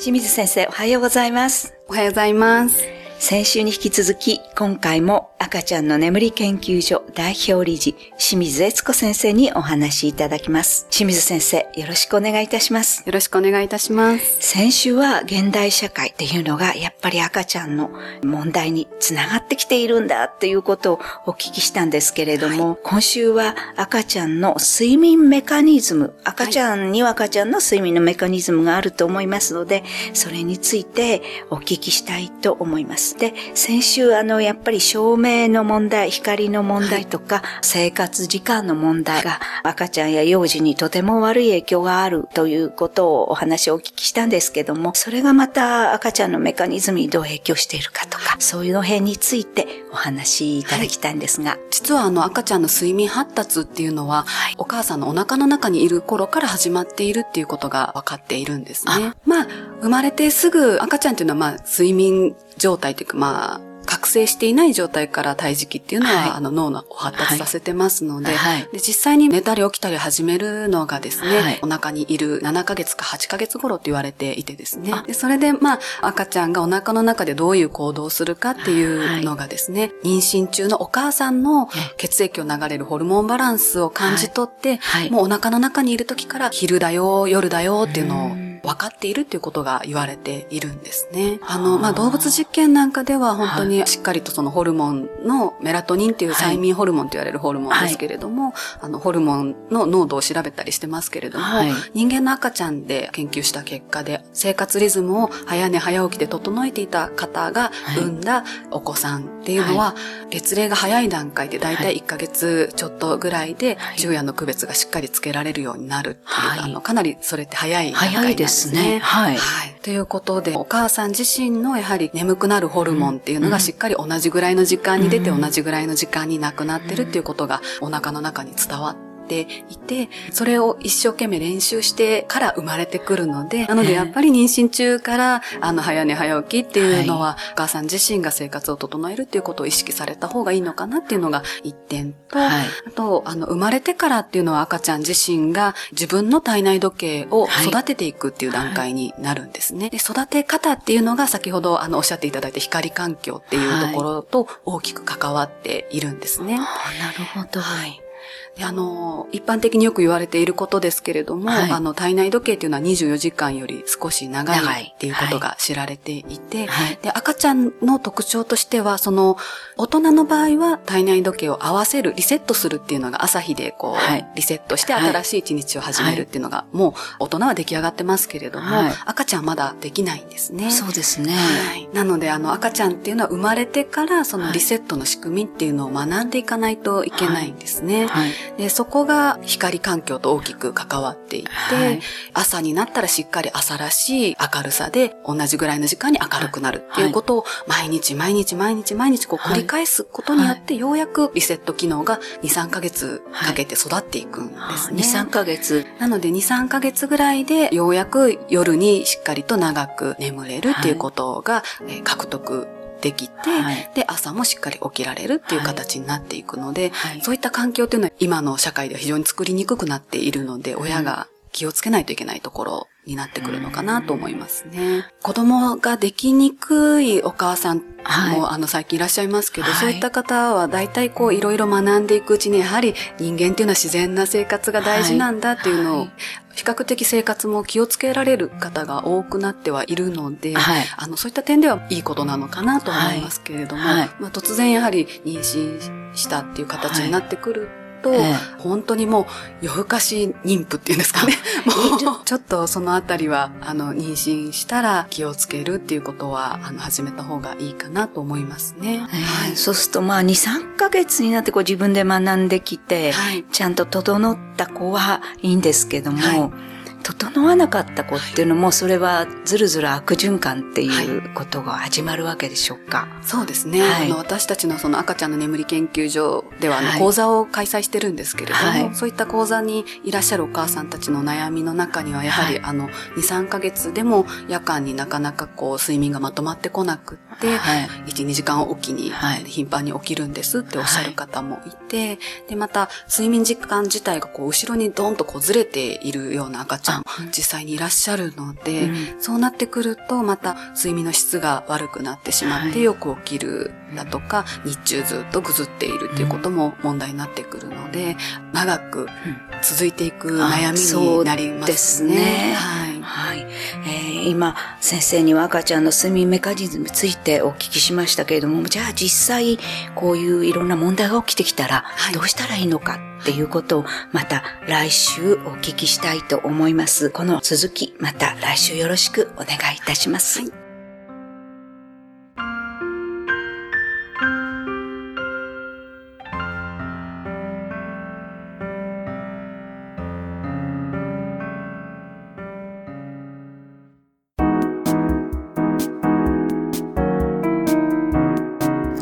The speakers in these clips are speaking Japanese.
清水先生、おはようございます。おはようございます。先週に引き続き、今回も赤ちゃんの眠り研究所代表理事、清水悦子先生にお話しいただきます。清水先生、よろしくお願いいたします。よろしくお願いいたします。先週は現代社会っていうのがやっぱり赤ちゃんの問題につながってきているんだっていうことをお聞きしたんですけれども、今週は赤ちゃんの睡眠メカニズム、赤ちゃんには赤ちゃんの睡眠のメカニズムがあると思いますので、それについてお聞きしたいと思います。で、先週あのやっぱり照明の問題、光の問題とか、生活時間の問題が赤ちゃんや幼児にとても悪い影響があるということをお話をお聞きしたんですけども、それがまた赤ちゃんのメカニズムにどう影響しているかとか、そういうの辺についてお話しいただきたいんですが。実はあの赤ちゃんの睡眠発達っていうのは、お母さんのお腹の中にいる頃から始まっているっていうことが分かっているんですね。まあ、生まれてすぐ赤ちゃんっていうのはまあ、睡眠状態というかまあ、覚醒していない状態から胎児期っていうのは、はい。あの脳の発達させてますので,、はい。で、実際に寝たり起きたり始めるのがですね、はい。お腹にいる7ヶ月か8ヶ月頃って言われていてですね。でそれでまあ赤ちゃんがお腹の中でどういう行動をするかっていうのがですね、妊娠中のお母さんの血液を流れるホルモンバランスを感じ取って、もうお腹の中にいる時から昼だよ、夜だよっていうのを分かっているっていうことが言われているんですね。あ。の、まあ、動物実験なんかでは本当にしっかりとそのホルモンのメラトニンっていう催眠ホルモンと言われるホルモンですけれども、あの、ホルモンの濃度を調べたりしてますけれども、はい。人間の赤ちゃんで研究した結果で、生活リズムを早寝早起きで整えていた方がはい。産んだお子さんっていうのは、月齢が早い段階でだいたい。1ヶ月ちょっとぐらいではい。昼夜の区別がしっかりつけられるようになるっていう、はい。あの、かなりそれって早い段階なん早いですね。はい。はい。ということで、お母さん自身のやはり眠くなるホルモンっていうのがしっかり同じぐらいの時間に出て、うん。同じぐらいの時間になくなってるっていうことがお腹の中に伝わって、いて、それを一生懸命練習してから生まれてくるので、なのでやっぱり妊娠中から、あの、早寝早起きっていうのは、お母さん自身が生活を整えるっていうことを意識された方がいいのかなっていうのが一点と、はいあと、あの、生まれてからっていうのは赤ちゃん自身が自分の体内時計を育てていくっていう段階になるんですね。で、育て方っていうのが先ほどあの、おっしゃっていただいた光環境っていうところと大きく関わっているんですね。なるほど。はい。で、あの、一般的によく言われていることですけれども、はい。あの、体内時計っていうのは24時間より少し長長い。いっていうことが知られていて、はい。で、赤ちゃんの特徴としては、その、大人の場合は体内時計を合わせる、リセットするっていうのが朝日でこう、はい。リセットしてはい。新しい一日を始めるっていうのが、もう大人は出来上がってますけれども、はい。赤ちゃんはまだできないんですね。そうですね。はい。なので、あの、赤ちゃんっていうのは生まれてから、そのリセットの仕組みっていうのを学んでいかないといけないんですね。はい。で、そこが光環境と大きく関わっていて、はい朝になったらしっかり朝らしい明るさで同じぐらいの時間に明るくなるっていうことを毎日毎日毎日毎日こう繰り返すことによって、ようやくリセット機能が2、3ヶ月かけて育っていくんですね。2、3ヶ月。なので2、3ヶ月ぐらいでようやく夜にしっかりと長く眠れるっていうことが、えー獲得できて、はい。で、朝もしっかり起きられるっていう形になっていくので、はい。そういった環境っていうのは今の社会では非常に作りにくくなっているので、親が気をつけないといけないところになってくるのかなと思いますね。子供ができにくいお母さんも、はい。あの最近いらっしゃいますけど、はい。そういった方は大体こういろいろ学んでいくうちにやはり人間っていうのは自然な生活が大事なんだっていうのを、はい。比較的生活も気をつけられる方が多くなってはいるので、はい。あのそういった点ではいいことなのかなと思いますけれども、はい。はい。まあ、突然やはり妊娠したっていう形になってくると、ええ。本当にもう夜更かし妊婦っていうんですかね。もう。ちょっとそのあたりは、あの、妊娠したら気をつけるっていうことは、あの、始めた方がいいかなと思いますね。はい、そうするとまあ2、3ヶ月になってこう自分で学んできて、はい。ちゃんと整った子はいいんですけども、はい整わなかった子っていうのも、それはずるずる悪循環っていうことが始まるわけでしょうか？そうですね。はい。あの私たちのその赤ちゃんの眠り研究所ではあのはい。講座を開催してるんですけれども、はい。そういった講座にいらっしゃるお母さんたちの悩みの中にはやはり、はい。あの2、3ヶ月でも夜間になかなかこう睡眠がまとまってこなくって、はい。1、2時間おきにはい。頻繁に起きるんですっておっしゃる方もいて、で、また睡眠時間自体がこう後ろにドンとこうずれているような赤ちさん実際にいらっしゃるので、うん、そうなってくるとまた睡眠の質が悪くなってしまってよく起きるだとか、日中ずっとぐずっているっていうことも問題になってくるので、長く続いていく悩みになりますね。すね。はい。はい。えー、今、先生には赤ちゃんの睡眠メカニズムについてお聞きしましたけれども、じゃあ実際、こういういろんな問題が起きてきたら、どうしたらいいのかっていうことを、また来週お聞きしたいと思います。この続き、また来週よろしくお願いいたします。はい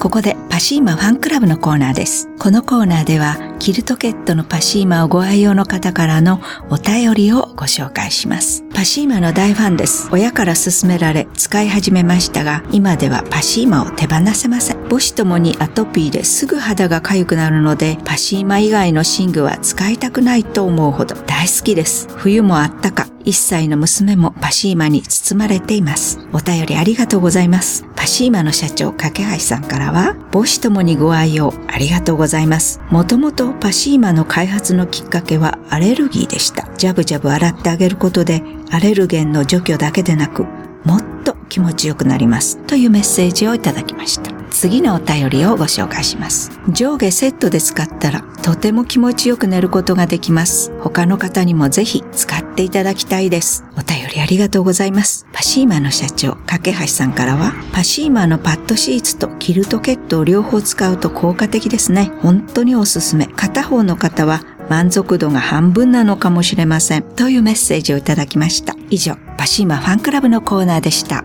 ここでパシーマファンクラブのコーナーです。このコーナーでは、キルトケットのパシーマをご愛用の方からのお便りをご紹介します。パシーマの大ファンです。親から勧められ使い始めましたが、今ではパシーマを手放せません。母子ともにアトピーですぐ肌が痒くなるので、パシーマ以外の寝具は使いたくないと思うほど大好きです。冬もあったか、1歳の娘もパシーマに包まれています。お便りありがとうございます。シーマの社長、架橋さんからは、母子ともにご愛用ありがとうございます。もともとパシーマの開発のきっかけはアレルギーでした。ジャブジャブ洗ってあげることで、アレルゲンの除去だけでなく、もっと気持ちよくなります。というメッセージをいただきました。次のお便りをご紹介します。上下セットで使ったらとても気持ちよく寝ることができます。他の方にもぜひ使っていただきたいです。お便りありがとうございます。パシーマの社長、架橋さんからは、パシーマのパッドシーツとキルトケットを両方使うと効果的ですね。本当におすすめ。片方の方は満足度が半分なのかもしれません。というメッセージをいただきました。以上、パシーマファンクラブのコーナーでした。